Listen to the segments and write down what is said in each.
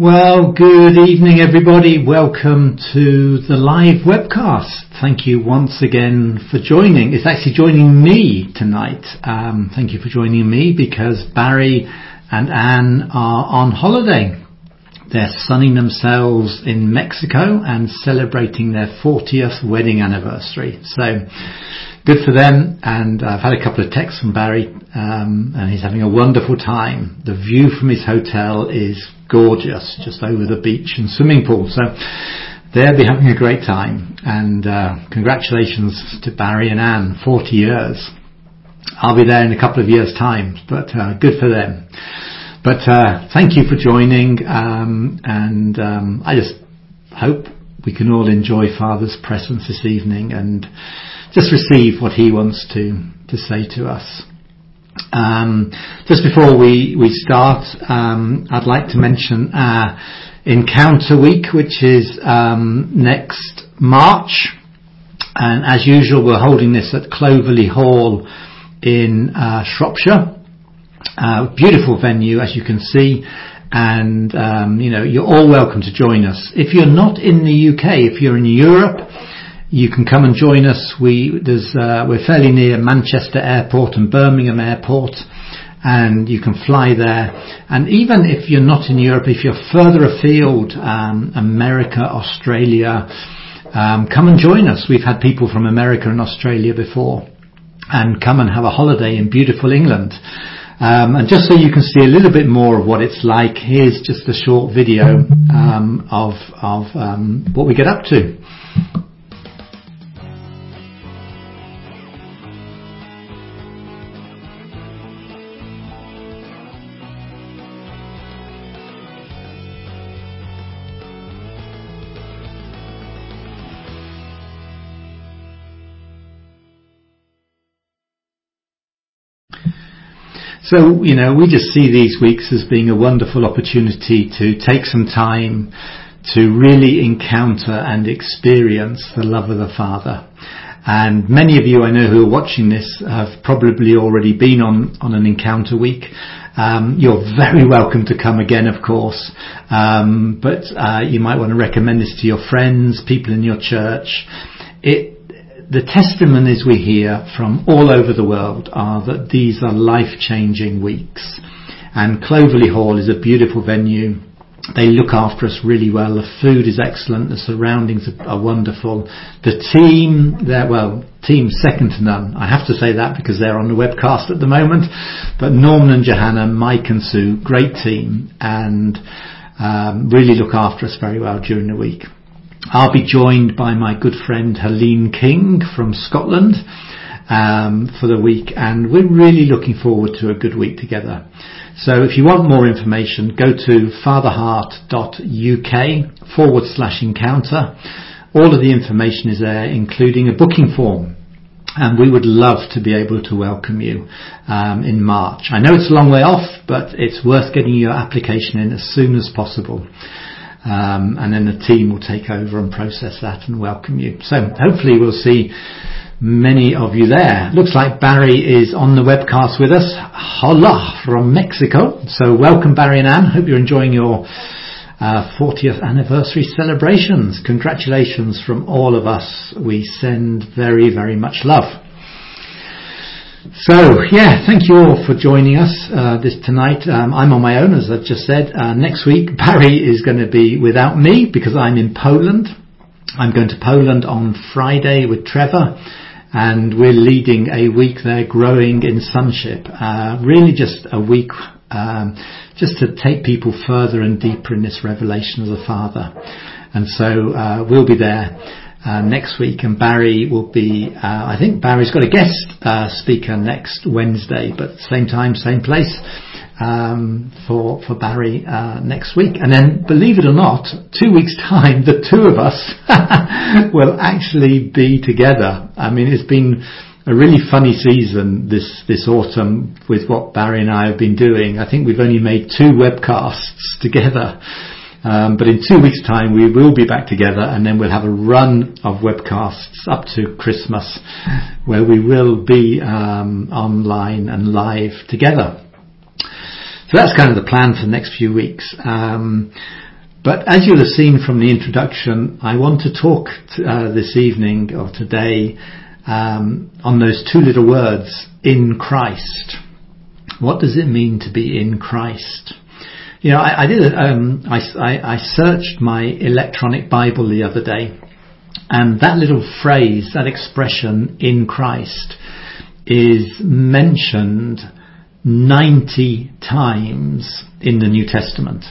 Well, good evening, everybody. Welcome to the live webcast. Thank you once again for joining. It's actually joining me tonight. Um, thank you for joining me because Barry and Anne are on holiday. They're sunning themselves in Mexico and celebrating their 40th wedding anniversary. So good for them. And I've had a couple of texts from Barry, um, and he's having a wonderful time. The view from his hotel is gorgeous, just over the beach and swimming pool. So they'll be having a great time. And uh, congratulations to Barry and Anne, 40 years. I'll be there in a couple of years' time, but uh, good for them. But uh, thank you for joining, um, and um, I just hope we can all enjoy Father's presence this evening and just receive what he wants to, to say to us. Um, just before we, we start, um, I'd like to mention our Encounter Week, which is um, next March. And as usual, we're holding this at Cloverley Hall in uh, Shropshire. Uh, beautiful venue, as you can see. And, um, you know, you're all welcome to join us. If you're not in the UK, if you're in Europe, you can come and join us. We there's uh, we're fairly near Manchester Airport and Birmingham Airport, and you can fly there. And even if you're not in Europe, if you're further afield, um, America, Australia, um, come and join us. We've had people from America and Australia before, and come and have a holiday in beautiful England. Um, and just so you can see a little bit more of what it's like, here's just a short video um, of of um, what we get up to. You know, we just see these weeks as being a wonderful opportunity to take some time to really encounter and experience the love of the Father. And many of you I know who are watching this have probably already been on, an encounter week. Um, you're very welcome to come again, of course. Um, but uh, you might want to recommend this to your friends, people in your church. It the testimonies we hear from all over the world are that these are life-changing weeks. And Cloverley Hall is a beautiful venue. They look after us really well. The food is excellent. The surroundings are wonderful. The team, they're, well, team second to none. I have to say that because they're on the webcast at the moment. But Norman and Johanna, Mike and Sue, great team and um, really look after us very well during the week. I'll be joined by my good friend Helene King from Scotland um, for the week, and we're really looking forward to a good week together. So if you want more information, go to fatherheart.uk forward slash encounter. All of the information is there, including a booking form. And we would love to be able to welcome you um, in March. I know it's a long way off, but it's worth getting your application in as soon as possible. Um, and then the team will take over and process that and welcome you. So hopefully we'll see many of you there. Looks like Barry is on the webcast with us. Hola from Mexico. So welcome Barry and Anne. Hope you're enjoying your uh, 40th anniversary celebrations. Congratulations from all of us. We send very, very much love. So yeah, thank you all for joining us uh, this tonight. Um, I'm on my own, as I've just said. Uh, next week, Barry is going to be without me because I'm in Poland. I'm going to Poland on Friday with Trevor, and we're leading a week there, growing in sonship. Uh, really, just a week, um, just to take people further and deeper in this revelation of the Father. And so uh, we'll be there next week, and Barry will be. Uh, I think Barry's got a guest uh, speaker next Wednesday, but same time, same place um, for for Barry uh, next week. And then, believe it or not, two weeks' time, the two of us will actually be together. I mean, it's been a really funny season this this autumn with what Barry and I have been doing. I think we've only made two webcasts together. Um, but in two weeks' time, we will be back together, and then we'll have a run of webcasts up to Christmas, where we will be um, online and live together. So that's kind of the plan for the next few weeks. Um, But as you'll have seen from the introduction, I want to talk uh, this evening or today on those two little words, in Christ. What does it mean to be in Christ? You know, I, I did. Um, I, I, I searched my electronic Bible the other day, and that little phrase, that expression, in Christ, is mentioned 90 times in the New Testament.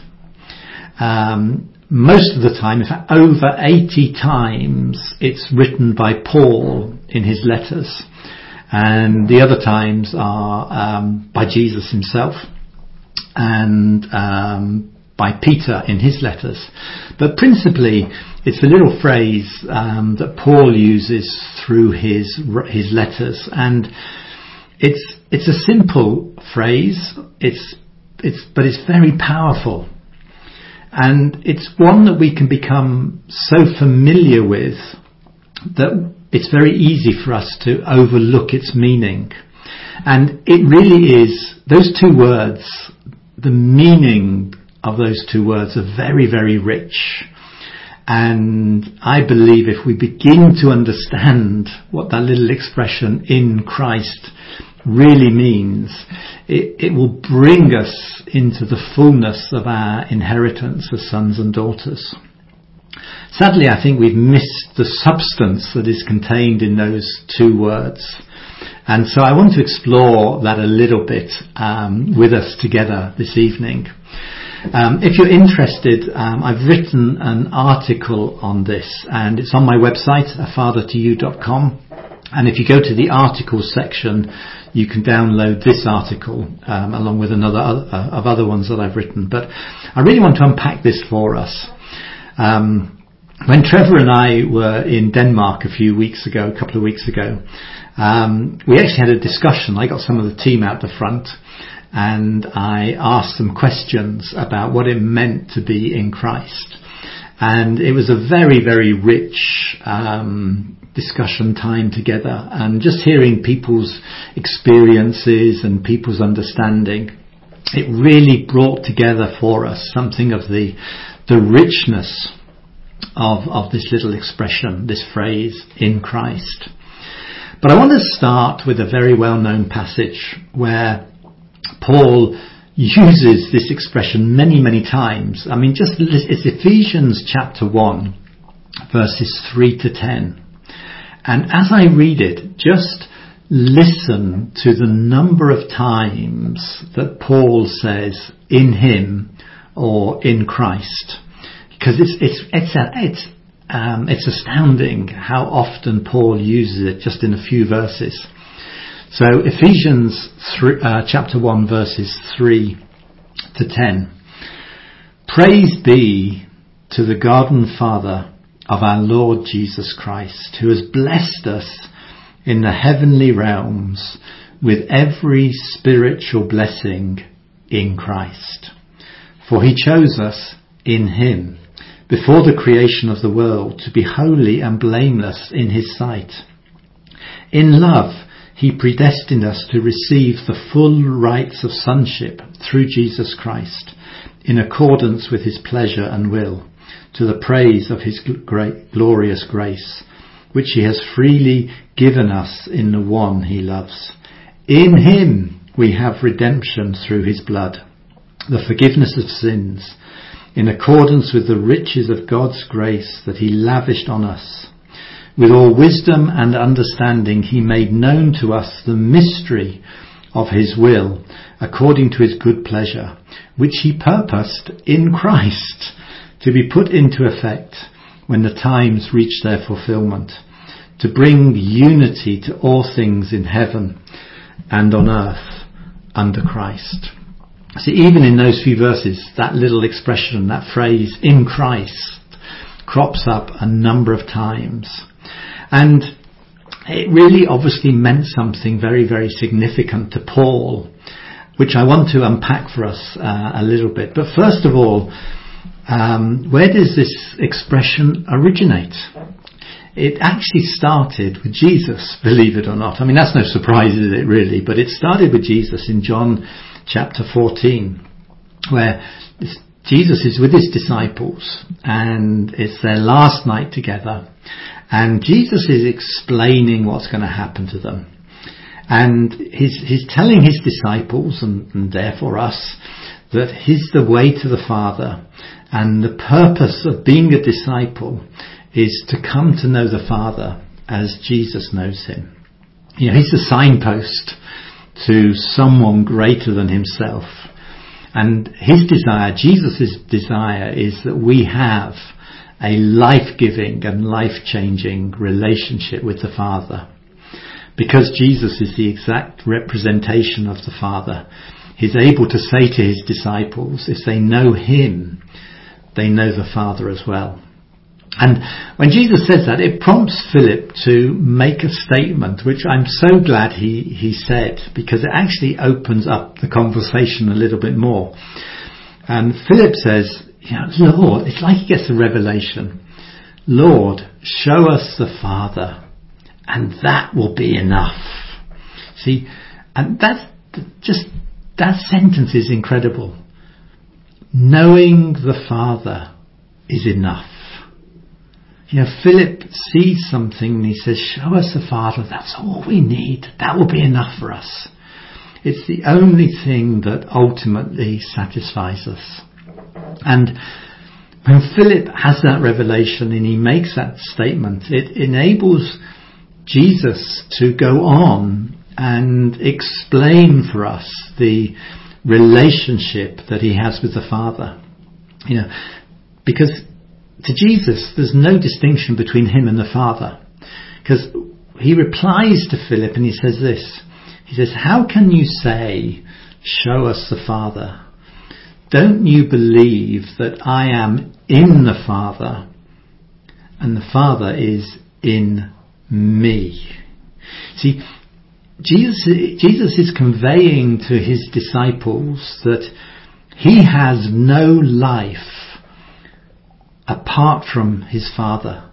Um, most of the time, in fact, over 80 times, it's written by Paul in his letters. And the other times are um, by Jesus himself and um, by Peter in his letters. But principally, it's a little phrase um, that Paul uses through his his letters, and it's it's a simple phrase. It's it's but it's very powerful. And it's one that we can become so familiar with that it's very easy for us to overlook its meaning. And it really is, those two words, the meaning of those two words are very, very rich. And I believe if we begin to understand what that little expression in Christ really means, it, it will bring us into the fullness of our inheritance as sons and daughters. Sadly, I think we've missed the substance that is contained in those two words. And so I want to explore that a little bit um, with us together this evening. Um, if you're interested, um, I've written an article on this and it's on my website, afathertoyou.com. And if you go to the articles section, you can download this article along with another uh, of other ones that I've written. But I really want to unpack this for us. When Trevor and I were in Denmark a few weeks ago, a couple of weeks ago, um, we actually had a discussion. I got some of the team out the front and I asked them questions about what it meant to be in Christ. And it was a very, very rich um, discussion time together and just hearing people's experiences and people's understanding. It really brought together for us something of the, the richness of, of this little expression, this phrase, in Christ. But I want to start with a very well known passage where Paul uses this expression many, many times. I mean, just it's Ephesians chapter 1, verses 3 to 10. And as I read it, just listen to the number of times that Paul says in him or in Christ. Because it's, it's, it's, a, it's, um, it's astounding how often Paul uses it just in a few verses. So Ephesians 3, uh, chapter 1 verses 3 to 10. Praise be to the God and Father of our Lord Jesus Christ, who has blessed us in the heavenly realms with every spiritual blessing in Christ. For he chose us in him before the creation of the world to be holy and blameless in his sight. In love, he predestined us to receive the full rights of sonship through Jesus Christ in accordance with his pleasure and will to the praise of his great, glorious grace, which he has freely given us in the one he loves. In him we have redemption through his blood, the forgiveness of sins, in accordance with the riches of God's grace that he lavished on us. With all wisdom and understanding he made known to us the mystery of his will, according to his good pleasure, which he purposed in Christ to be put into effect when the times reach their fulfillment, to bring unity to all things in heaven and on earth under Christ. See, even in those few verses, that little expression, that phrase, in Christ, crops up a number of times. And it really obviously meant something very, very significant to Paul, which I want to unpack for us uh, a little bit. But first of all, um, where does this expression originate? It actually started with Jesus, believe it or not. I mean, that's no surprise, is it really? But it started with Jesus in John chapter 14, where Jesus is with his disciples and it's their last night together and Jesus is explaining what's going to happen to them. And he's, he's telling his disciples and, and therefore us that he's the way to the Father and the purpose of being a disciple is to come to know the Father as Jesus knows him. You know, he's the signpost to someone greater than himself. And his desire, Jesus' desire is that we have a life-giving and life-changing relationship with the Father. Because Jesus is the exact representation of the Father, he's able to say to his disciples, if they know him, they know the Father as well. And when Jesus says that, it prompts Philip to make a statement, which I'm so glad he, he said, because it actually opens up the conversation a little bit more. And Philip says, Lord, it's like he gets a revelation. Lord, show us the Father, and that will be enough. See, and that's just, that sentence is incredible. Knowing the Father is enough. You know, Philip sees something and he says, show us the Father, that's all we need. That will be enough for us. It's the only thing that ultimately satisfies us. And when Philip has that revelation and he makes that statement, it enables Jesus to go on and explain for us the relationship that he has with the Father. You know, because to Jesus, there's no distinction between him and the Father. Because he replies to Philip and he says this. He says, How can you say, Show us the Father? Don't you believe that I am in the Father and the Father is in me? See, Jesus, Jesus is conveying to his disciples that he has no life apart from his Father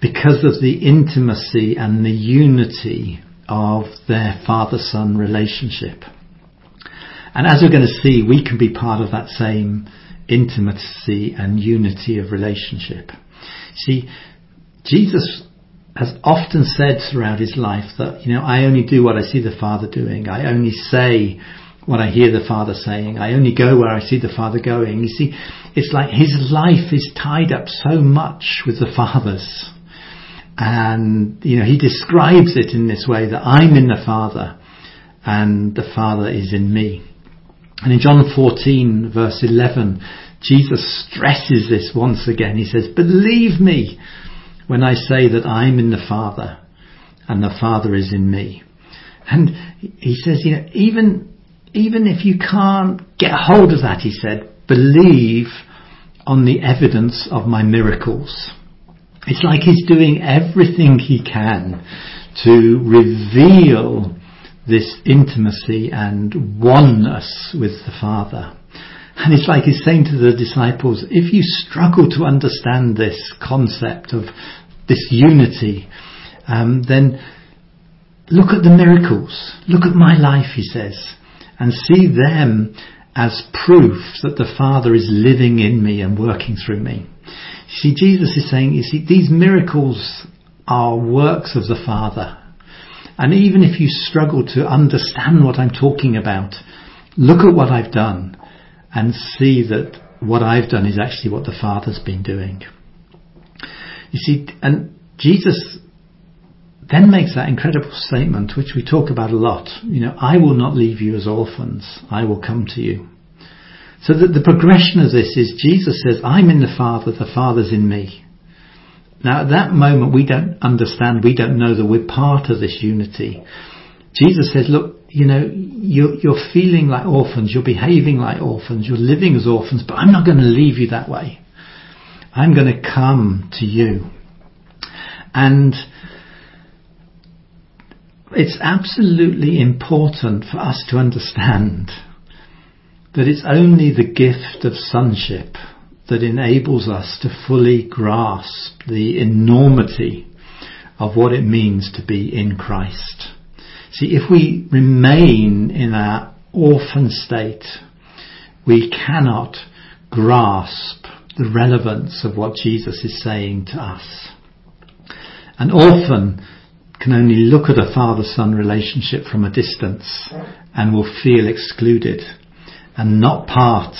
because of the intimacy and the unity of their father-son relationship. And as we're going to see, we can be part of that same intimacy and unity of relationship. See, Jesus has often said throughout his life that, you know, I only do what I see the Father doing. I only say what I hear the Father saying. I only go where I see the Father going. You see, it's like his life is tied up so much with the Father's. And, you know, he describes it in this way that I'm in the Father and the Father is in me. And in John 14 verse 11, Jesus stresses this once again. He says, believe me when I say that I'm in the Father and the Father is in me. And he says, you know, even, even if you can't get hold of that, he said, believe on the evidence of my miracles. It's like he's doing everything he can to reveal this intimacy and oneness with the Father. And it's like he's saying to the disciples, if you struggle to understand this concept of this unity, um, then look at the miracles. Look at my life, he says, and see them as proof that the Father is living in me and working through me. See, Jesus is saying, you see, these miracles are works of the Father. And even if you struggle to understand what I'm talking about, look at what I've done and see that what I've done is actually what the Father's been doing. You see, and Jesus then makes that incredible statement, which we talk about a lot. You know, I will not leave you as orphans. I will come to you. So that the progression of this is Jesus says, I'm in the Father, the Father's in me. Now at that moment we don't understand, we don't know that we're part of this unity. Jesus says, look, you know, you're, you're feeling like orphans, you're behaving like orphans, you're living as orphans, but I'm not going to leave you that way. I'm going to come to you. And it's absolutely important for us to understand that it's only the gift of sonship that enables us to fully grasp the enormity of what it means to be in Christ. See, if we remain in our orphan state, we cannot grasp the relevance of what Jesus is saying to us. And often can only look at a father-son relationship from a distance and will feel excluded and not part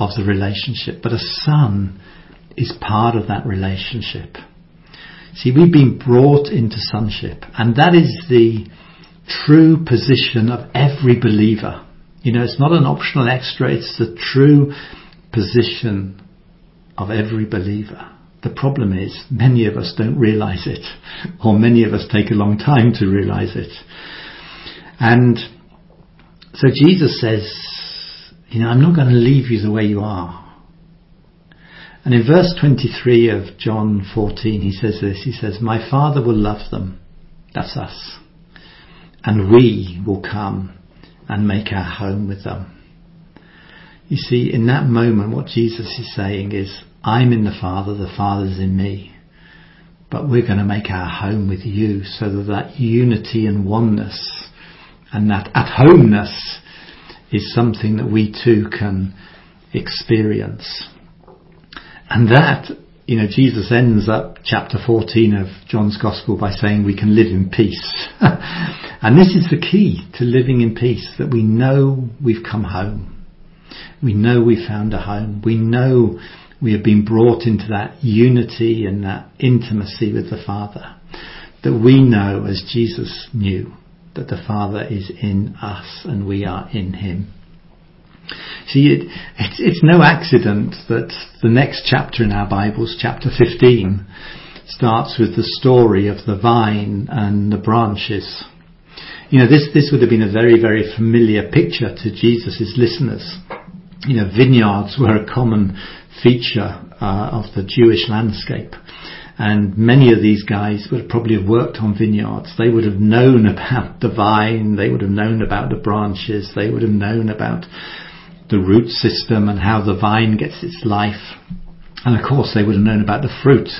of the relationship. But a son is part of that relationship. See, we've been brought into sonship and that is the true position of every believer. You know, it's not an optional extra, it's the true position of every believer. The problem is many of us don't realize it, or many of us take a long time to realize it. And so Jesus says, you know, I'm not going to leave you the way you are. And in verse 23 of John 14, he says this, he says, my father will love them. That's us. And we will come and make our home with them. You see, in that moment, what Jesus is saying is, I'm in the Father, the Father's in me. But we're going to make our home with you so that that unity and oneness and that at homeness is something that we too can experience. And that, you know, Jesus ends up chapter 14 of John's Gospel by saying we can live in peace. and this is the key to living in peace, that we know we've come home. We know we found a home. We know we have been brought into that unity and that intimacy with the Father. That we know as Jesus knew that the Father is in us and we are in Him. See, it, it's, it's no accident that the next chapter in our Bibles, chapter 15, starts with the story of the vine and the branches. You know, this, this would have been a very, very familiar picture to Jesus' listeners you know, vineyards were a common feature uh, of the Jewish landscape. And many of these guys would probably have worked on vineyards. They would have known about the vine, they would have known about the branches, they would have known about the root system and how the vine gets its life. And of course they would have known about the fruit.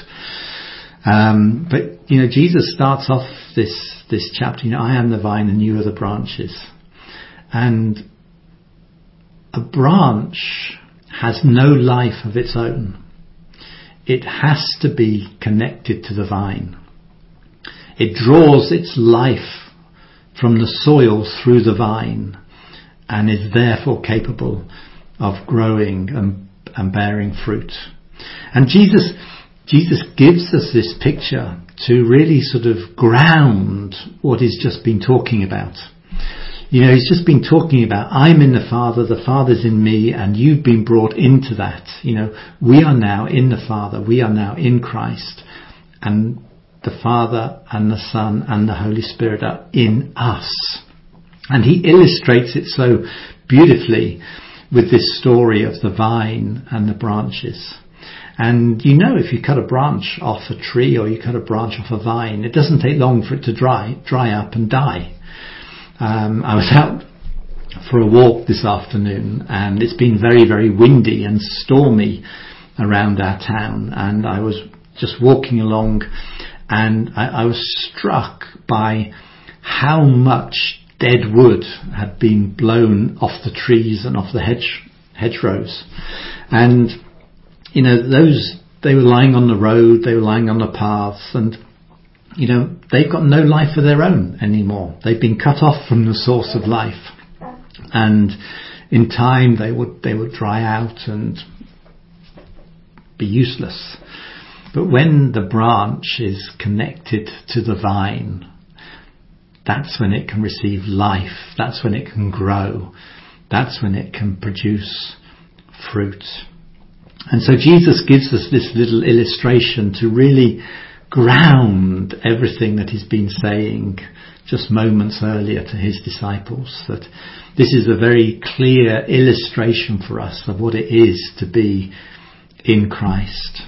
Um, but, you know, Jesus starts off this, this chapter, you know, I am the vine and you are the branches. And a branch has no life of its own. It has to be connected to the vine. It draws its life from the soil through the vine and is therefore capable of growing and, and bearing fruit. And Jesus, Jesus gives us this picture to really sort of ground what he's just been talking about. You know, he's just been talking about, I'm in the Father, the Father's in me, and you've been brought into that. You know, we are now in the Father, we are now in Christ, and the Father and the Son and the Holy Spirit are in us. And he illustrates it so beautifully with this story of the vine and the branches. And you know, if you cut a branch off a tree or you cut a branch off a vine, it doesn't take long for it to dry, dry up and die. Um, I was out for a walk this afternoon and it's been very, very windy and stormy around our town and I was just walking along and I, I was struck by how much dead wood had been blown off the trees and off the hedge hedgerows. And, you know, those, they were lying on the road, they were lying on the paths and you know, they've got no life of their own anymore. They've been cut off from the source of life. And in time they would, they would dry out and be useless. But when the branch is connected to the vine, that's when it can receive life. That's when it can grow. That's when it can produce fruit. And so Jesus gives us this little illustration to really ground everything that he's been saying just moments earlier to his disciples. That this is a very clear illustration for us of what it is to be in Christ.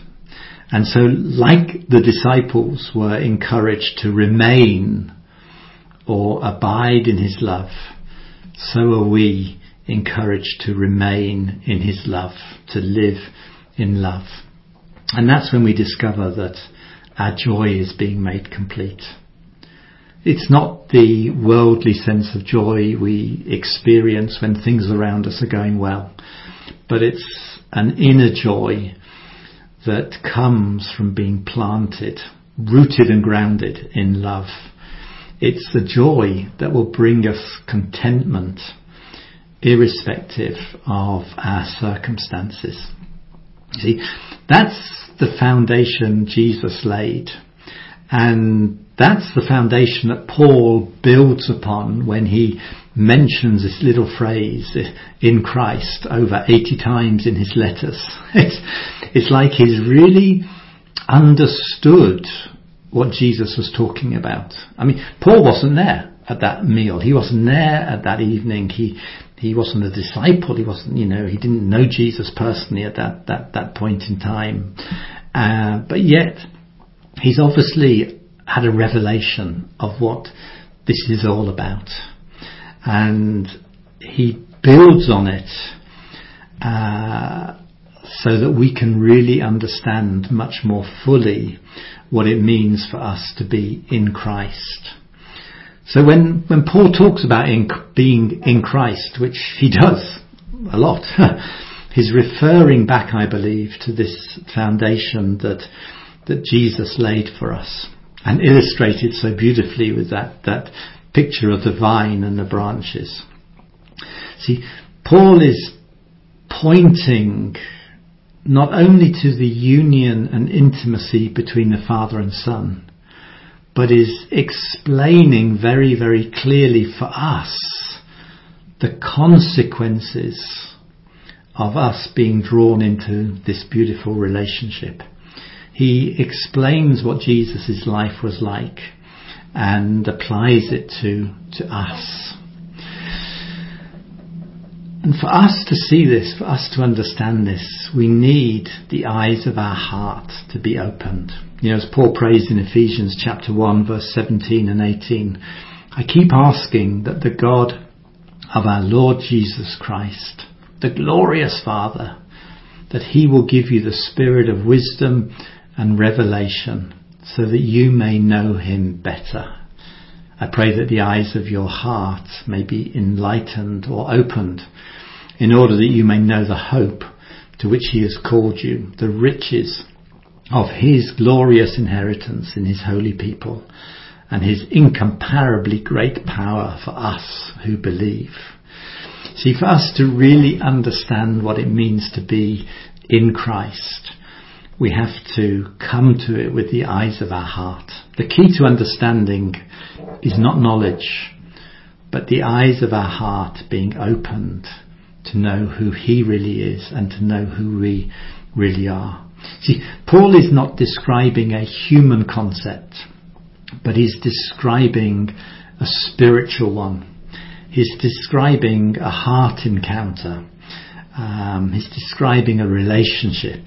And so like the disciples were encouraged to remain or abide in his love, so are we encouraged to remain in his love, to live in love. And that's when we discover that our joy is being made complete. It's not the worldly sense of joy we experience when things around us are going well, but it's an inner joy that comes from being planted, rooted and grounded in love. It's the joy that will bring us contentment irrespective of our circumstances. See, that's the foundation Jesus laid. And that's the foundation that Paul builds upon when he mentions this little phrase in Christ over 80 times in his letters. It's, it's like he's really understood what Jesus was talking about. I mean, Paul wasn't there at that meal. He wasn't there at that evening. He he wasn't a disciple. He wasn't, you know, he didn't know Jesus personally at that that that point in time. Uh, but yet, he's obviously had a revelation of what this is all about, and he builds on it. Uh, so that we can really understand much more fully what it means for us to be in Christ. So when, when Paul talks about in, being in Christ, which he does a lot, he's referring back, I believe, to this foundation that, that Jesus laid for us and illustrated so beautifully with that, that picture of the vine and the branches. See, Paul is pointing not only to the union and intimacy between the Father and Son, but is explaining very, very clearly for us the consequences of us being drawn into this beautiful relationship. He explains what Jesus' life was like and applies it to, to us. And for us to see this, for us to understand this, we need the eyes of our heart to be opened. You know, as Paul prays in Ephesians chapter 1 verse 17 and 18, I keep asking that the God of our Lord Jesus Christ, the glorious Father, that he will give you the spirit of wisdom and revelation so that you may know him better. I pray that the eyes of your heart may be enlightened or opened in order that you may know the hope to which he has called you, the riches of his glorious inheritance in his holy people, and his incomparably great power for us who believe. See, for us to really understand what it means to be in Christ, we have to come to it with the eyes of our heart. The key to understanding is not knowledge, but the eyes of our heart being opened to know who he really is and to know who we really are. See, Paul is not describing a human concept, but he's describing a spiritual one. He's describing a heart encounter. Um, he's describing a relationship.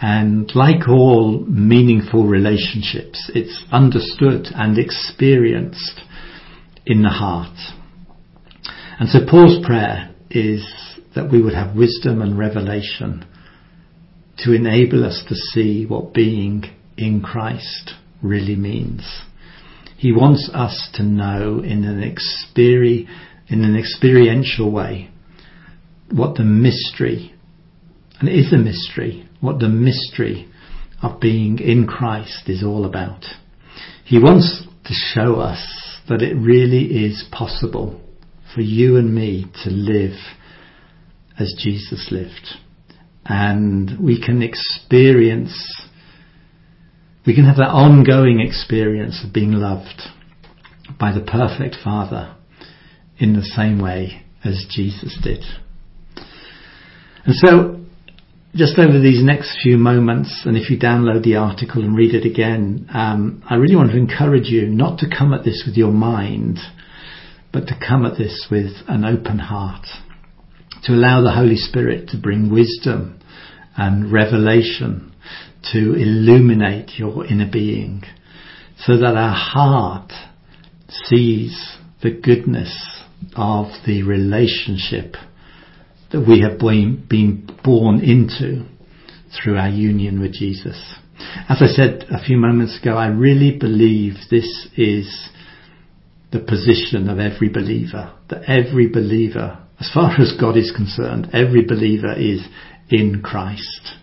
And like all meaningful relationships, it's understood and experienced in the heart. And so Paul's prayer is that we would have wisdom and revelation to enable us to see what being in Christ really means. He wants us to know in an experi- in an experiential way what the mystery, and it is a mystery, what the mystery of being in Christ is all about. He wants to show us that it really is possible for you and me to live as Jesus lived. And we can experience, we can have that ongoing experience of being loved by the perfect Father in the same way as Jesus did. And so, just over these next few moments, and if you download the article and read it again, um, I really want to encourage you not to come at this with your mind, but to come at this with an open heart to allow the Holy Spirit to bring wisdom and revelation to illuminate your inner being so that our heart sees the goodness of the relationship that we have been born into through our union with Jesus. As I said a few moments ago, I really believe this is the position of every believer, that every believer As far as God is concerned, every believer is in Christ.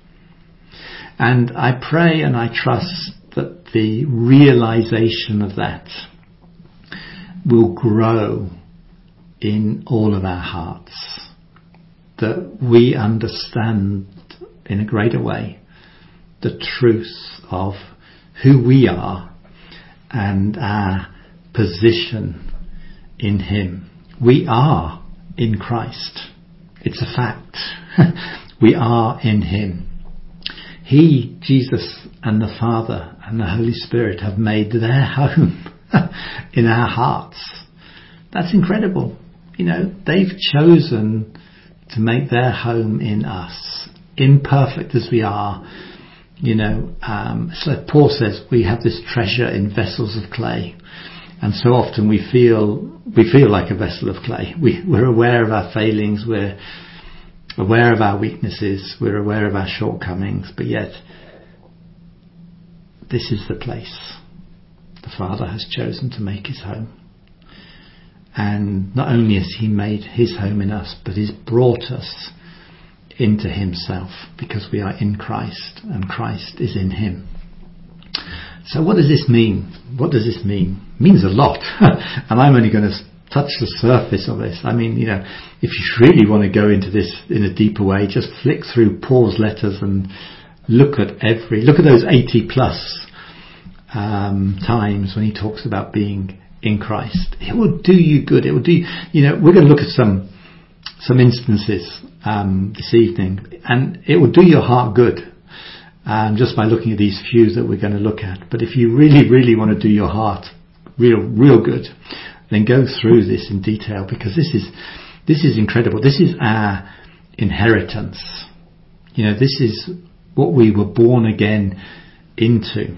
And I pray and I trust that the realization of that will grow in all of our hearts. That we understand in a greater way the truth of who we are and our position in Him. We are in Christ. It's a fact. we are in Him. He, Jesus, and the Father and the Holy Spirit have made their home in our hearts. That's incredible. You know, they've chosen to make their home in us, imperfect as we are. You know, um, like Paul says, we have this treasure in vessels of clay. And so often we feel, we feel like a vessel of clay. We, we're aware of our failings, we're aware of our weaknesses, we're aware of our shortcomings, but yet this is the place the Father has chosen to make his home. And not only has he made his home in us, but he's brought us into himself because we are in Christ and Christ is in him. So what does this mean? What does this mean? Means a lot. and I'm only going to touch the surface of this. I mean, you know, if you really want to go into this in a deeper way, just flick through Paul's letters and look at every, look at those 80 plus um, times when he talks about being in Christ. It will do you good. It will do, you know, we're going to look at some, some instances, um, this evening and it will do your heart good. Um, just by looking at these few that we're going to look at. But if you really, really want to do your heart real, real good, then go through this in detail because this is, this is incredible. This is our inheritance. You know, this is what we were born again into.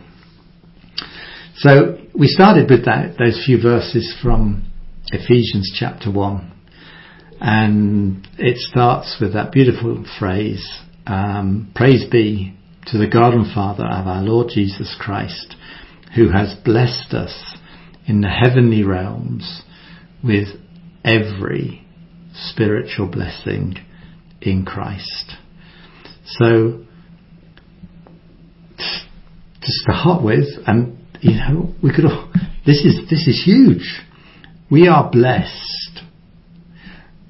So we started with that, those few verses from Ephesians chapter 1. And it starts with that beautiful phrase, um, praise be to the God and Father of our Lord Jesus Christ, who has blessed us in the heavenly realms with every spiritual blessing in Christ. So, to start with, and you know, we could. This is this is huge. We are blessed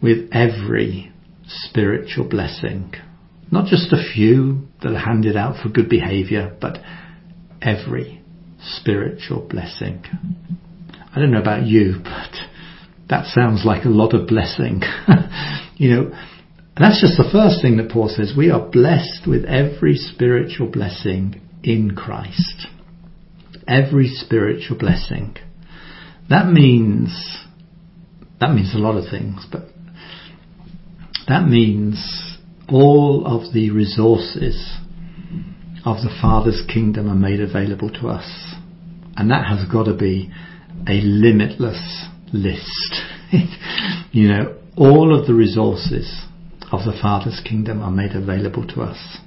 with every spiritual blessing, not just a few that are handed out for good behaviour, but every spiritual blessing. I don't know about you, but that sounds like a lot of blessing. you know, that's just the first thing that Paul says. We are blessed with every spiritual blessing in Christ every spiritual blessing. That means that means a lot of things, but that means all of the resources of the Father's kingdom are made available to us. And that has got to be a limitless list. you know, all of the resources of the Father's kingdom are made available to us.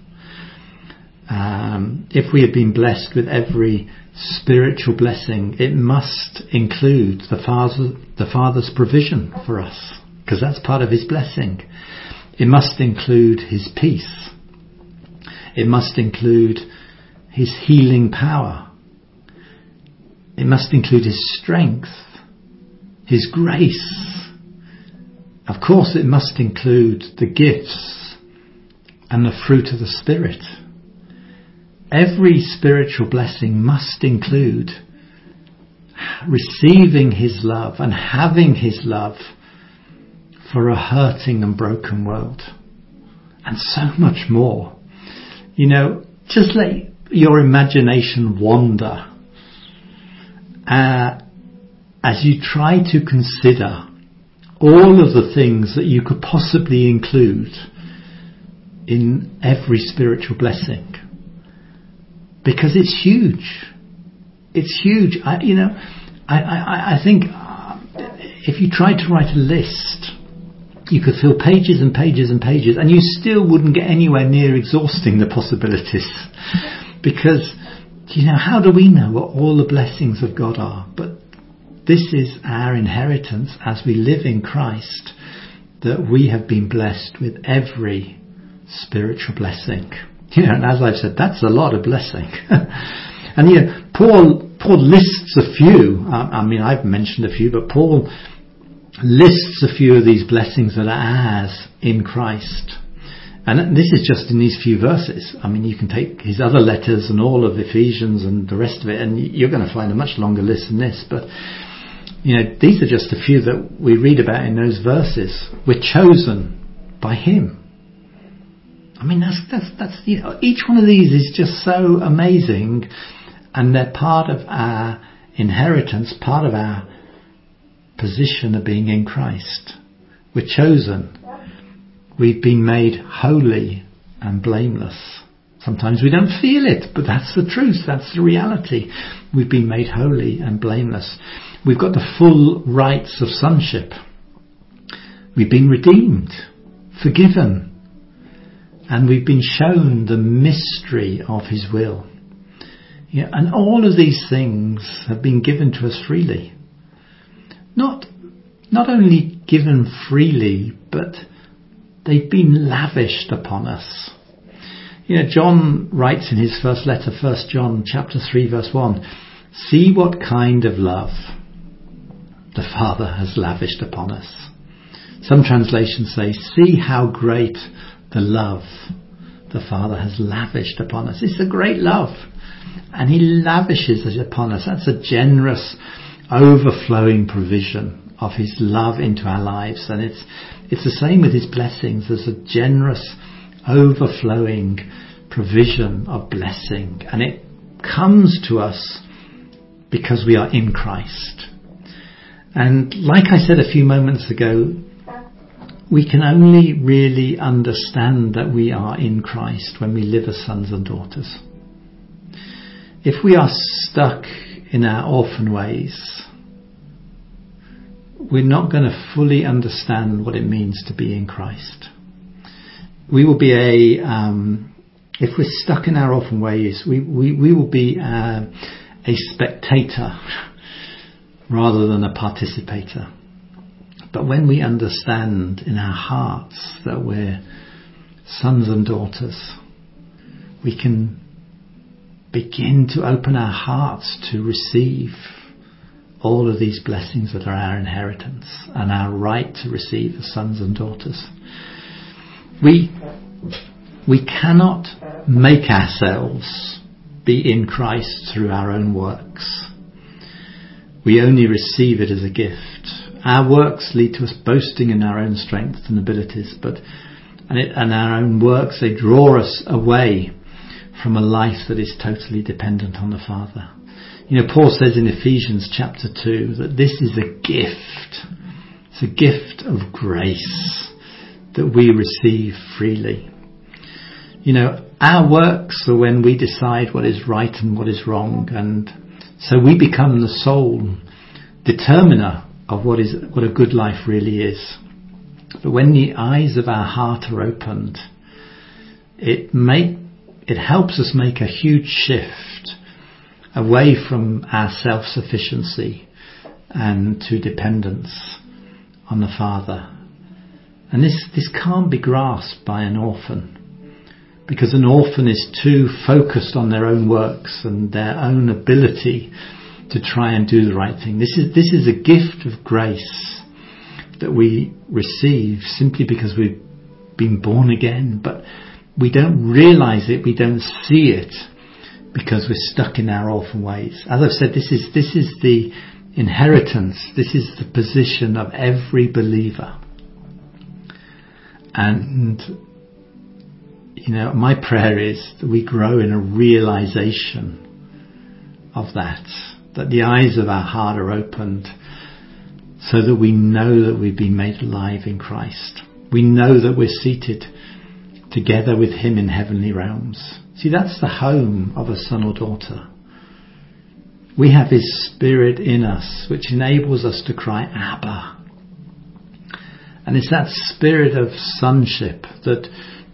Um, if we have been blessed with every spiritual blessing, it must include the Father, the Father's provision for us, because that's part of His blessing. It must include His peace. It must include His healing power. It must include His strength, His grace. Of course, it must include the gifts and the fruit of the Spirit every spiritual blessing must include receiving His love and having His love for a hurting and broken world. And so much more. You know, just let your imagination wander uh, as you try to consider all of the things that you could possibly include in every spiritual blessing because it's huge. It's huge. I, you know, I, I, I think uh, if you tried to write a list, you could fill pages and pages and pages, and you still wouldn't get anywhere near exhausting the possibilities. because, you know, how do we know what all the blessings of God are? But this is our inheritance as we live in Christ. that we have been blessed with every spiritual blessing. You know, and as I've said, that's a lot of blessing. and you know, Paul Paul lists a few. I mean, I've mentioned a few, but Paul lists a few of these blessings that are ours in Christ. And this is just in these few verses. I mean, you can take his other letters and all of Ephesians and the rest of it, and you're going to find a much longer list than this. But, you know, these are just a few that we read about in those verses. We're chosen by him. I mean, that's, that's, that's, you know, each one of these is just so amazing, and they're part of our inheritance, part of our position of being in Christ. We're chosen. We've been made holy and blameless. Sometimes we don't feel it, but that's the truth. That's the reality. We've been made holy and blameless. We've got the full rights of sonship. We've been redeemed, forgiven, and we've been shown the mystery of His will. Yeah, and all of these things have been given to us freely. Not, not only given freely, but they've been lavished upon us. You know, John writes in his first letter, 1 John chapter 3 verse 1, see what kind of love the Father has lavished upon us. Some translations say, see how great the love the Father has lavished upon us. It's a great love. And He lavishes it upon us. That's a generous, overflowing provision of His love into our lives. And it's, it's the same with His blessings. There's a generous, overflowing provision of blessing. And it comes to us because we are in Christ. And like I said a few moments ago, we can only really understand that we are in Christ when we live as sons and daughters. If we are stuck in our orphan ways, we're not going to fully understand what it means to be in Christ. We will be a, um, if we're stuck in our orphan ways, we, we, we will be a, a spectator rather than a participator. But when we understand in our hearts that we're sons and daughters, we can begin to open our hearts to receive all of these blessings that are our inheritance and our right to receive as sons and daughters. We, we cannot make ourselves be in Christ through our own works. We only receive it as a gift. Our works lead to us boasting in our own strength and abilities, but and, it, and our own works they draw us away from a life that is totally dependent on the Father. You know, Paul says in Ephesians chapter 2 that this is a gift. It's a gift of grace that we receive freely. You know, our works are when we decide what is right and what is wrong, and so we become the sole determiner of what is what a good life really is. But when the eyes of our heart are opened, it make it helps us make a huge shift away from our self-sufficiency and to dependence on the Father. And this, this can't be grasped by an orphan because an orphan is too focused on their own works and their own ability to try and do the right thing. This is, this is a gift of grace that we receive simply because we've been born again, but we don't realize it, we don't see it because we're stuck in our orphan ways. As I've said, this is, this is the inheritance, this is the position of every believer. And, you know, my prayer is that we grow in a realization of that, that the eyes of our heart are opened so that we know that we've been made alive in Christ. We know that we're seated together with him in heavenly realms. See, that's the home of a son or daughter. We have his spirit in us, which enables us to cry, Abba. And it's that spirit of sonship that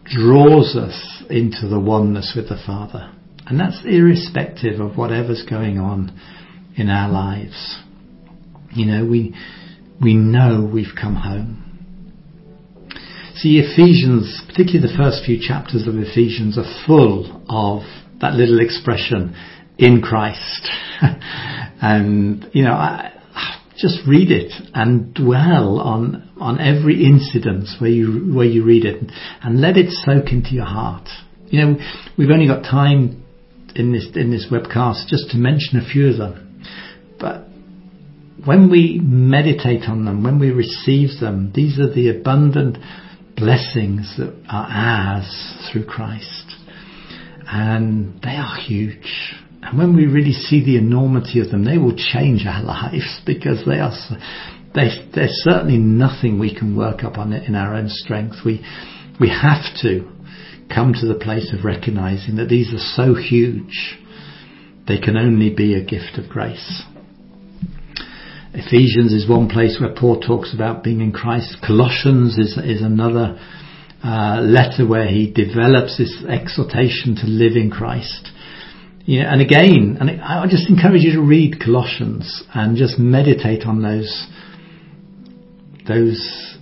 draws us into the oneness with the Father. And that's irrespective of whatever's going on in our lives. You know, we, we know we've come home. See, Ephesians, particularly the first few chapters of Ephesians, are full of that little expression, in Christ. and, you know, I, just read it and dwell on, on every incident where you, where you read it and let it soak into your heart. You know, we've only got time in this, in this webcast just to mention a few of them. But when we meditate on them, when we receive them, these are the abundant blessings that are ours through Christ. And they are huge. And when we really see the enormity of them, they will change our lives because they are, they, there's certainly nothing we can work up on it in our own strength. We, we have to come to the place of recognizing that these are so huge, they can only be a gift of grace. Ephesians is one place where Paul talks about being in Christ. Colossians is, is another uh, letter where he develops this exhortation to live in Christ. Yeah, and again, and I just encourage you to read Colossians and just meditate on those those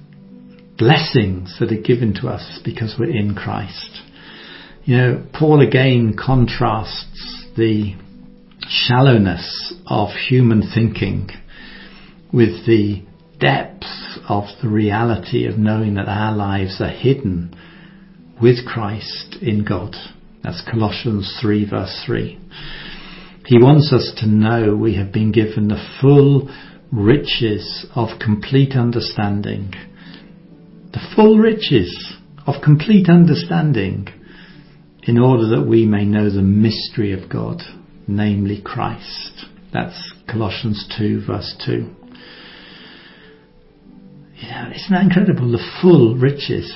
blessings that are given to us because we're in Christ. You know, Paul again contrasts the shallowness of human thinking with the depths of the reality of knowing that our lives are hidden with Christ in God. That's Colossians 3 verse 3. He wants us to know we have been given the full riches of complete understanding. The full riches of complete understanding in order that we may know the mystery of God, namely Christ. That's Colossians 2 verse 2. Yeah, isn't that incredible? The full riches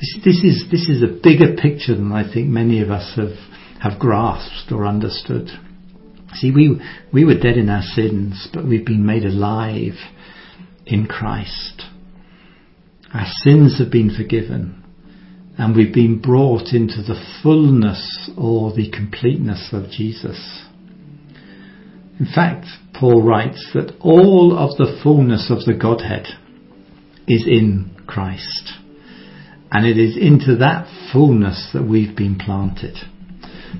this, this is this is a bigger picture than I think many of us have have grasped or understood. See, we we were dead in our sins, but we've been made alive in Christ. Our sins have been forgiven, and we've been brought into the fullness or the completeness of Jesus. In fact, Paul writes that all of the fullness of the Godhead is in Christ. And it is into that fullness that we've been planted.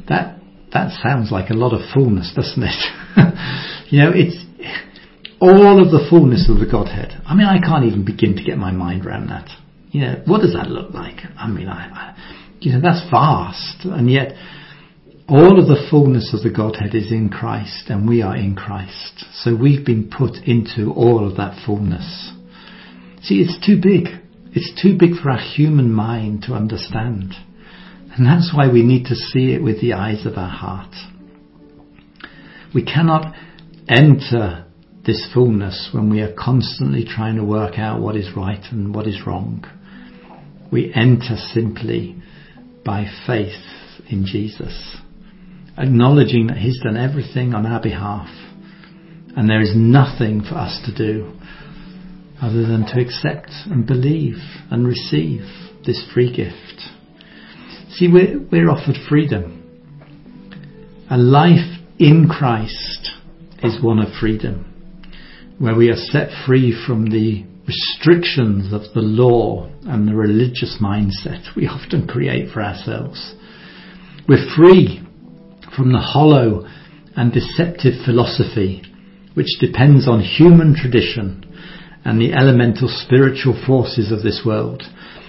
That, that sounds like a lot of fullness, doesn't it? you know, it's all of the fullness of the Godhead. I mean, I can't even begin to get my mind around that. You know, what does that look like? I mean, I, I you know, that's vast. And yet, all of the fullness of the Godhead is in Christ and we are in Christ. So we've been put into all of that fullness. See, it's too big. It's too big for our human mind to understand. And that's why we need to see it with the eyes of our heart. We cannot enter this fullness when we are constantly trying to work out what is right and what is wrong. We enter simply by faith in Jesus, acknowledging that He's done everything on our behalf and there is nothing for us to do other than to accept and believe and receive this free gift. See, we're, we're offered freedom. A life in Christ is one of freedom, where we are set free from the restrictions of the law and the religious mindset we often create for ourselves. We're free from the hollow and deceptive philosophy which depends on human tradition and the elemental spiritual forces of this world,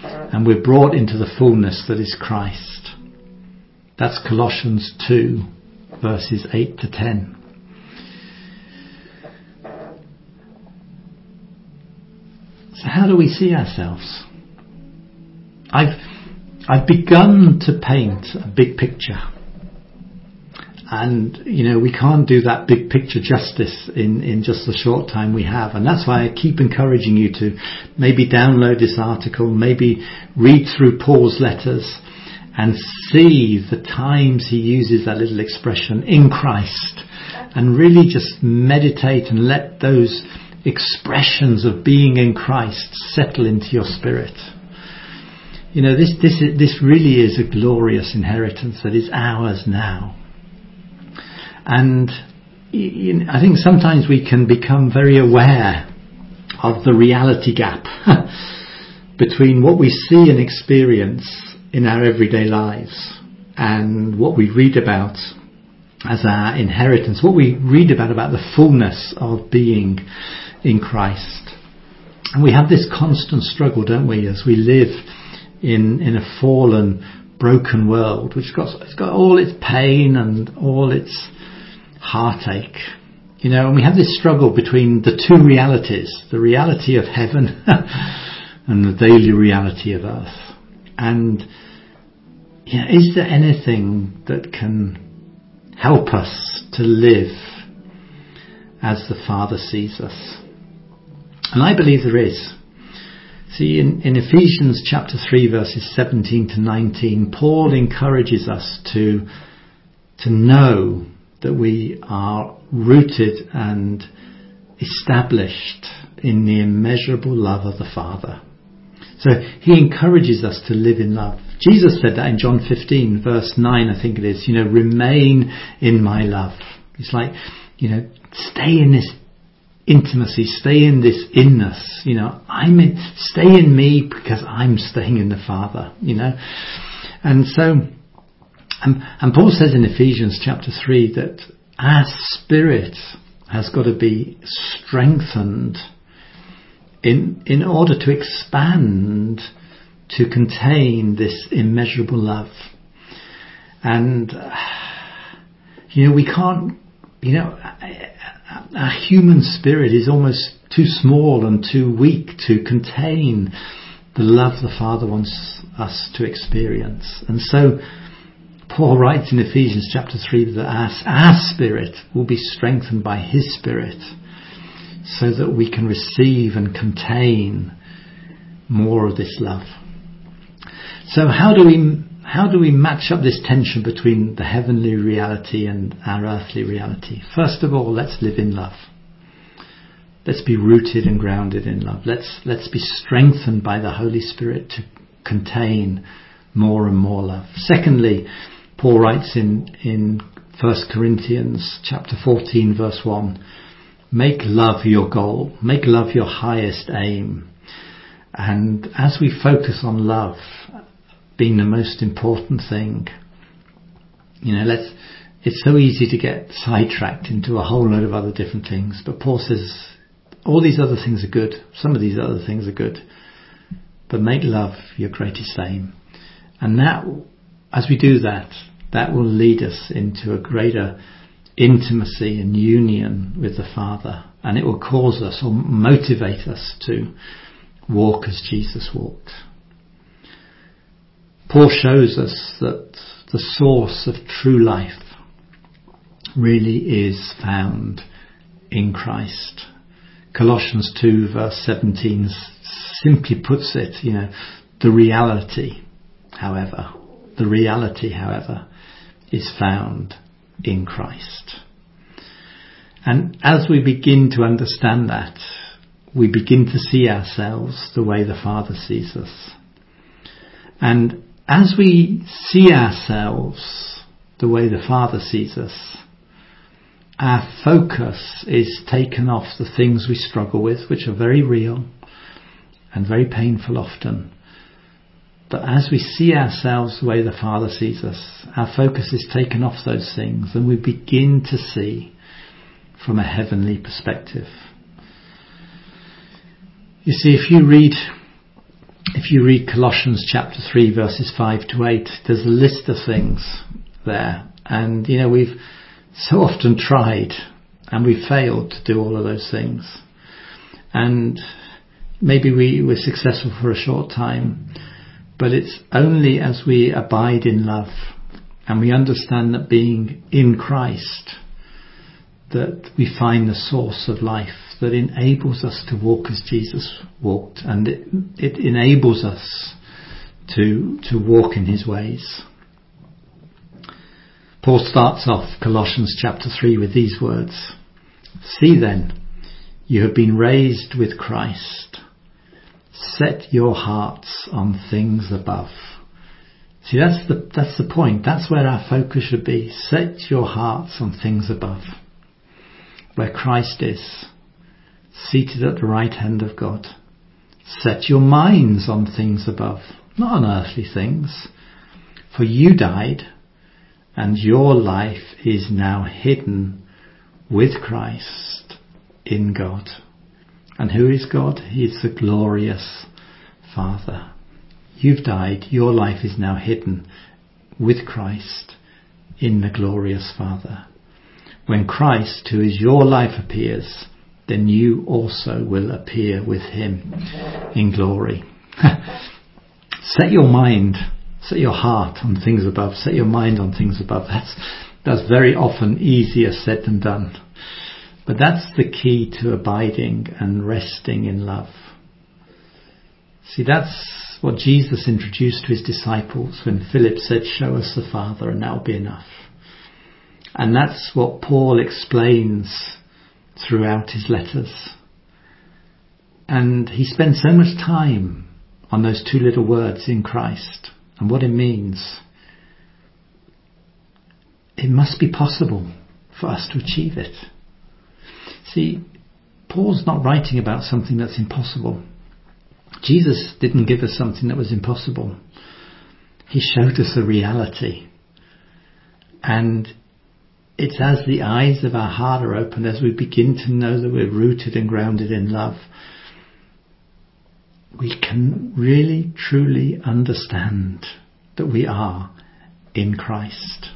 and we're brought into the fullness that is Christ. That's Colossians 2, verses 8 to 10. So how do we see ourselves? I've, I've begun to paint a big picture and, you know, we can't do that big picture justice in, in just the short time we have. And that's why I keep encouraging you to maybe download this article, maybe read through Paul's letters and see the times he uses that little expression in Christ and really just meditate and let those expressions of being in Christ settle into your spirit. You know, this, this, this really is a glorious inheritance that is ours now. And I think sometimes we can become very aware of the reality gap between what we see and experience in our everyday lives and what we read about as our inheritance, what we read about about the fullness of being in Christ. And we have this constant struggle, don't we, as we live in, in a fallen, broken world, which got, it's got all its pain and all its heartache. You know, and we have this struggle between the two realities, the reality of heaven and the daily reality of earth. And know, is there anything that can help us to live as the Father sees us? And I believe there is. See, in, in Ephesians chapter 3 verses 17 to 19, Paul encourages us to, to know that we are rooted and established in the immeasurable love of the Father. So he encourages us to live in love. Jesus said that in John 15 verse 9, I think it is, you know, remain in my love. It's like, you know, stay in this intimacy, stay in this inness, you know, I'm in, stay in me because I'm staying in the Father, you know. And so, and, and Paul says in Ephesians chapter 3 that our spirit has got to be strengthened in, in order to expand to contain this immeasurable love. And, you know, we can't, you know, our human spirit is almost too small and too weak to contain the love the Father wants us to experience. And so Paul writes in Ephesians chapter 3 that our, our spirit will be strengthened by His Spirit so that we can receive and contain more of this love. So how do we how do we match up this tension between the heavenly reality and our earthly reality? First of all, let's live in love. Let's be rooted and grounded in love. Let's, let's be strengthened by the Holy Spirit to contain more and more love. Secondly, Paul writes in, in 1 Corinthians chapter 14 verse 1, make love your goal. Make love your highest aim. And as we focus on love, being the most important thing. You know, let's, it's so easy to get sidetracked into a whole load of other different things, but Paul says all these other things are good. Some of these other things are good, but make love your greatest aim. And that, as we do that, that will lead us into a greater intimacy and union with the Father. And it will cause us or motivate us to walk as Jesus walked. Paul shows us that the source of true life really is found in Christ. Colossians 2 verse 17 simply puts it, you know, the reality, however, the reality, however, is found in Christ. And as we begin to understand that, we begin to see ourselves the way the Father sees us. And as we see ourselves the way the Father sees us, our focus is taken off the things we struggle with, which are very real and very painful often. But as we see ourselves the way the Father sees us, our focus is taken off those things and we begin to see from a heavenly perspective. You see, if you read if you read Colossians chapter 3 verses 5 to 8, there's a list of things there. And, you know, we've so often tried and we've failed to do all of those things. And maybe we were successful for a short time, but it's only as we abide in love and we understand that being in Christ that we find the source of life that enables us to walk as Jesus walked and it, it enables us to, to walk in his ways. Paul starts off Colossians chapter 3 with these words. See then, you have been raised with Christ. Set your hearts on things above. See, that's the, that's the point. That's where our focus should be. Set your hearts on things above, where Christ is seated at the right hand of God. Set your minds on things above, not on earthly things. For you died, and your life is now hidden with Christ in God. And who is God? He is the glorious Father. You've died, your life is now hidden with Christ in the glorious Father. When Christ, who is your life, appears, then you also will appear with him in glory. set your mind, set your heart on things above, set your mind on things above. That's, that's very often easier said than done. But that's the key to abiding and resting in love. See, that's what Jesus introduced to his disciples when Philip said, Show us the Father and that'll be enough. And that's what Paul explains throughout his letters. And he spends so much time on those two little words in Christ and what it means. It must be possible for us to achieve it. See, Paul's not writing about something that's impossible. Jesus didn't give us something that was impossible. He showed us a reality. And it's as the eyes of our heart are opened, as we begin to know that we're rooted and grounded in love, we can really truly understand that we are in Christ.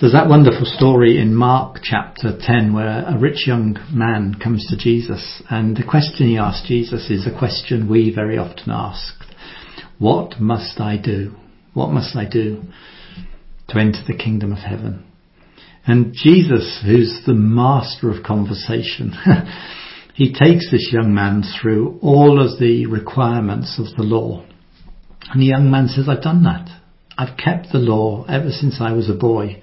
There's that wonderful story in Mark chapter 10 where a rich young man comes to Jesus and the question he asks Jesus is a question we very often ask. What must I do? What must I do to enter the kingdom of heaven? And Jesus, who's the master of conversation, he takes this young man through all of the requirements of the law. And the young man says, I've done that. I've kept the law ever since I was a boy.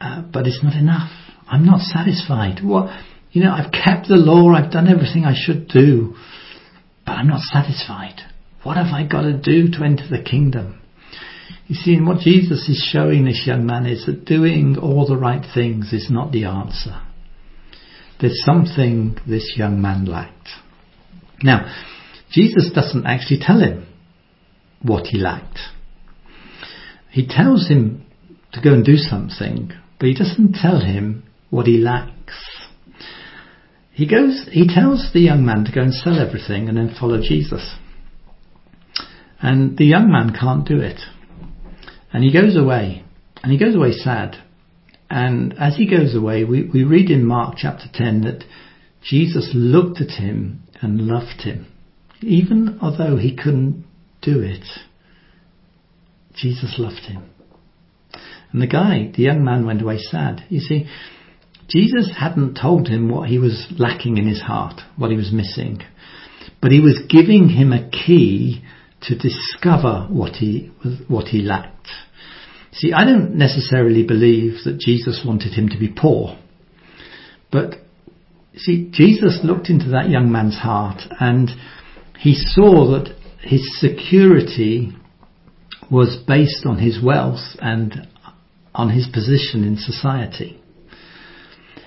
Uh, but it's not enough. I'm not satisfied. What, you know, I've kept the law, I've done everything I should do, but I'm not satisfied. What have I got to do to enter the kingdom? You see, and what Jesus is showing this young man is that doing all the right things is not the answer. There's something this young man lacked. Now, Jesus doesn't actually tell him what he lacked. He tells him to go and do something, but he doesn't tell him what he lacks. He goes, he tells the young man to go and sell everything and then follow Jesus. And the young man can't do it. And he goes away. And he goes away sad. And as he goes away, we, we read in Mark chapter 10 that Jesus looked at him and loved him. Even although he couldn't do it, Jesus loved him. And the guy, the young man went away sad. You see, Jesus hadn't told him what he was lacking in his heart, what he was missing. But he was giving him a key to discover what he, what he lacked. See, I don't necessarily believe that Jesus wanted him to be poor. But see, Jesus looked into that young man's heart and he saw that his security was based on his wealth and on his position in society.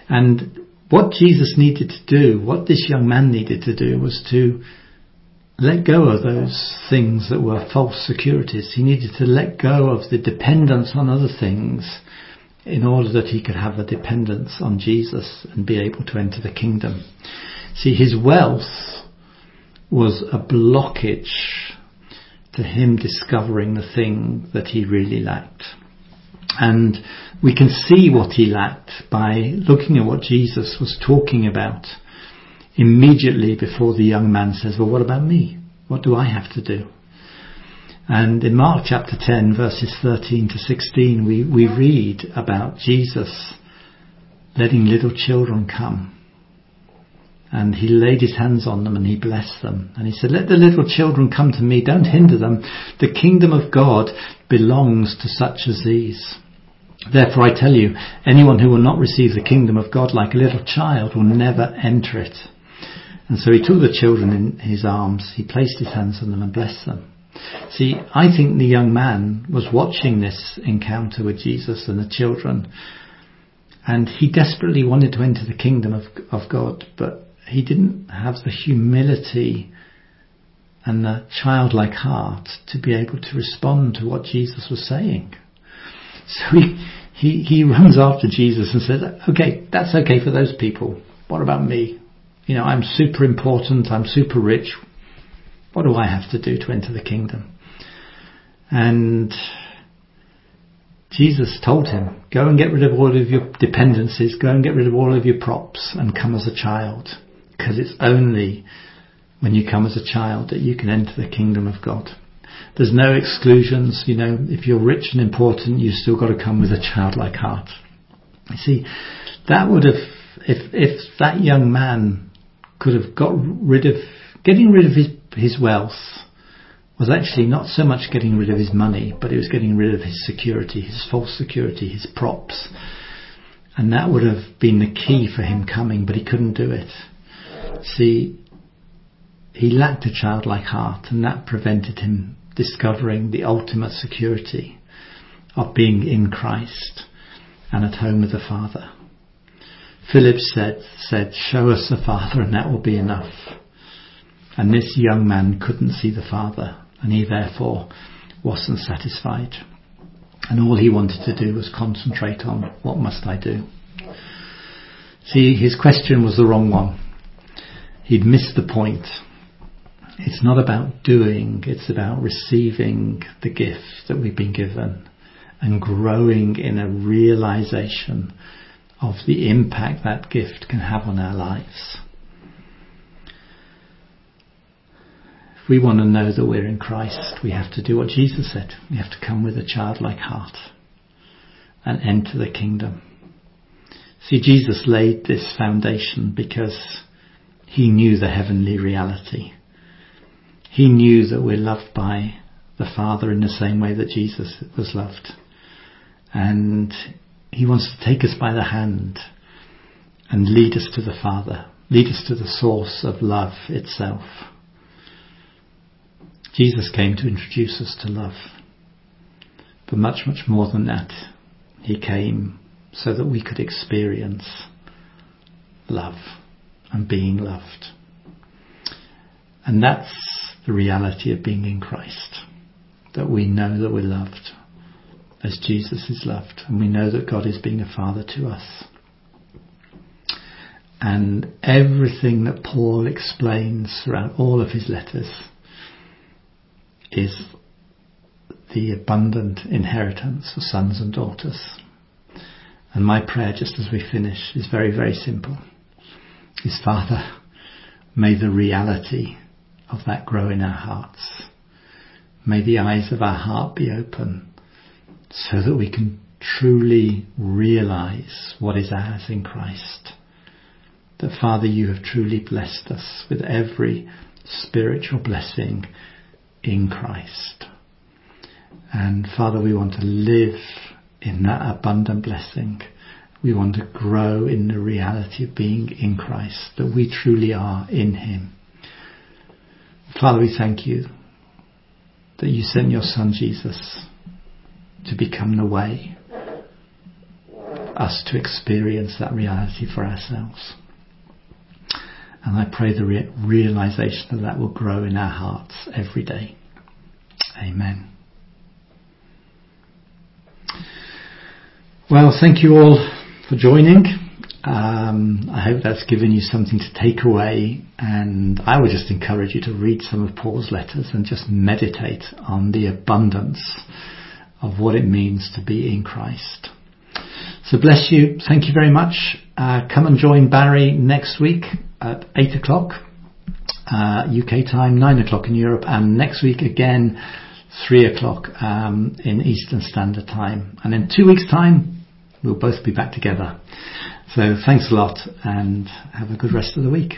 And what Jesus needed to do, what this young man needed to do was to let go of those things that were false securities. He needed to let go of the dependence on other things in order that he could have a dependence on Jesus and be able to enter the kingdom. See, his wealth was a blockage to him discovering the thing that he really lacked. And we can see what he lacked by looking at what Jesus was talking about immediately before the young man says, Well, what about me? What do I have to do? And in Mark chapter 10, verses 13 to 16, we, we read about Jesus letting little children come. And he laid his hands on them and he blessed them. And he said, Let the little children come to me, don't hinder them. The kingdom of God belongs to such as these. Therefore I tell you, anyone who will not receive the kingdom of God like a little child will never enter it. And so he took the children in his arms, he placed his hands on them and blessed them. See, I think the young man was watching this encounter with Jesus and the children, and he desperately wanted to enter the kingdom of, of God, but he didn't have the humility and the childlike heart to be able to respond to what Jesus was saying. So he, he, he runs after Jesus and says, okay, that's okay for those people. What about me? You know, I'm super important. I'm super rich. What do I have to do to enter the kingdom? And Jesus told him, go and get rid of all of your dependencies, go and get rid of all of your props and come as a child. Because it's only when you come as a child that you can enter the kingdom of God. There's no exclusions, you know, if you're rich and important, you've still got to come with a childlike heart. You see, that would have, if, if that young man could have got rid of, getting rid of his, his wealth was actually not so much getting rid of his money, but it was getting rid of his security, his false security, his props. And that would have been the key for him coming, but he couldn't do it. See, he lacked a childlike heart, and that prevented him discovering the ultimate security of being in Christ and at home with the Father. Philip said, said, Show us the Father, and that will be enough. And this young man couldn't see the Father, and he therefore wasn't satisfied. And all he wanted to do was concentrate on what must I do. See, his question was the wrong one. He'd missed the point. It's not about doing, it's about receiving the gift that we've been given and growing in a realization of the impact that gift can have on our lives. If we want to know that we're in Christ, we have to do what Jesus said. We have to come with a childlike heart and enter the kingdom. See, Jesus laid this foundation because he knew the heavenly reality. He knew that we're loved by the Father in the same way that Jesus was loved. And he wants to take us by the hand and lead us to the Father, lead us to the source of love itself. Jesus came to introduce us to love. But much, much more than that, He came so that we could experience love and being loved. And that's the reality of being in Christ. That we know that we're loved as Jesus is loved. And we know that God is being a father to us. And everything that Paul explains throughout all of his letters is the abundant inheritance of sons and daughters. And my prayer, just as we finish, is very, very simple. Is Father, may the reality of that grow in our hearts. May the eyes of our heart be open so that we can truly realize what is ours in Christ. That Father, you have truly blessed us with every spiritual blessing in Christ. And Father, we want to live in that abundant blessing. We want to grow in the reality of being in Christ, that we truly are in Him. Father, we thank you that you sent your Son Jesus to become the way, us to experience that reality for ourselves. And I pray the re- realization of that will grow in our hearts every day. Amen. Well, thank you all for joining. Um, I hope that's given you something to take away, and I would just encourage you to read some of Paul's letters and just meditate on the abundance of what it means to be in Christ. So bless you. Thank you very much. Uh, come and join Barry next week at 8 o'clock uh, UK time, 9 o'clock in Europe, and next week again, 3 o'clock um, in Eastern Standard Time. And in two weeks' time, we'll both be back together. So thanks a lot and have a good rest of the week.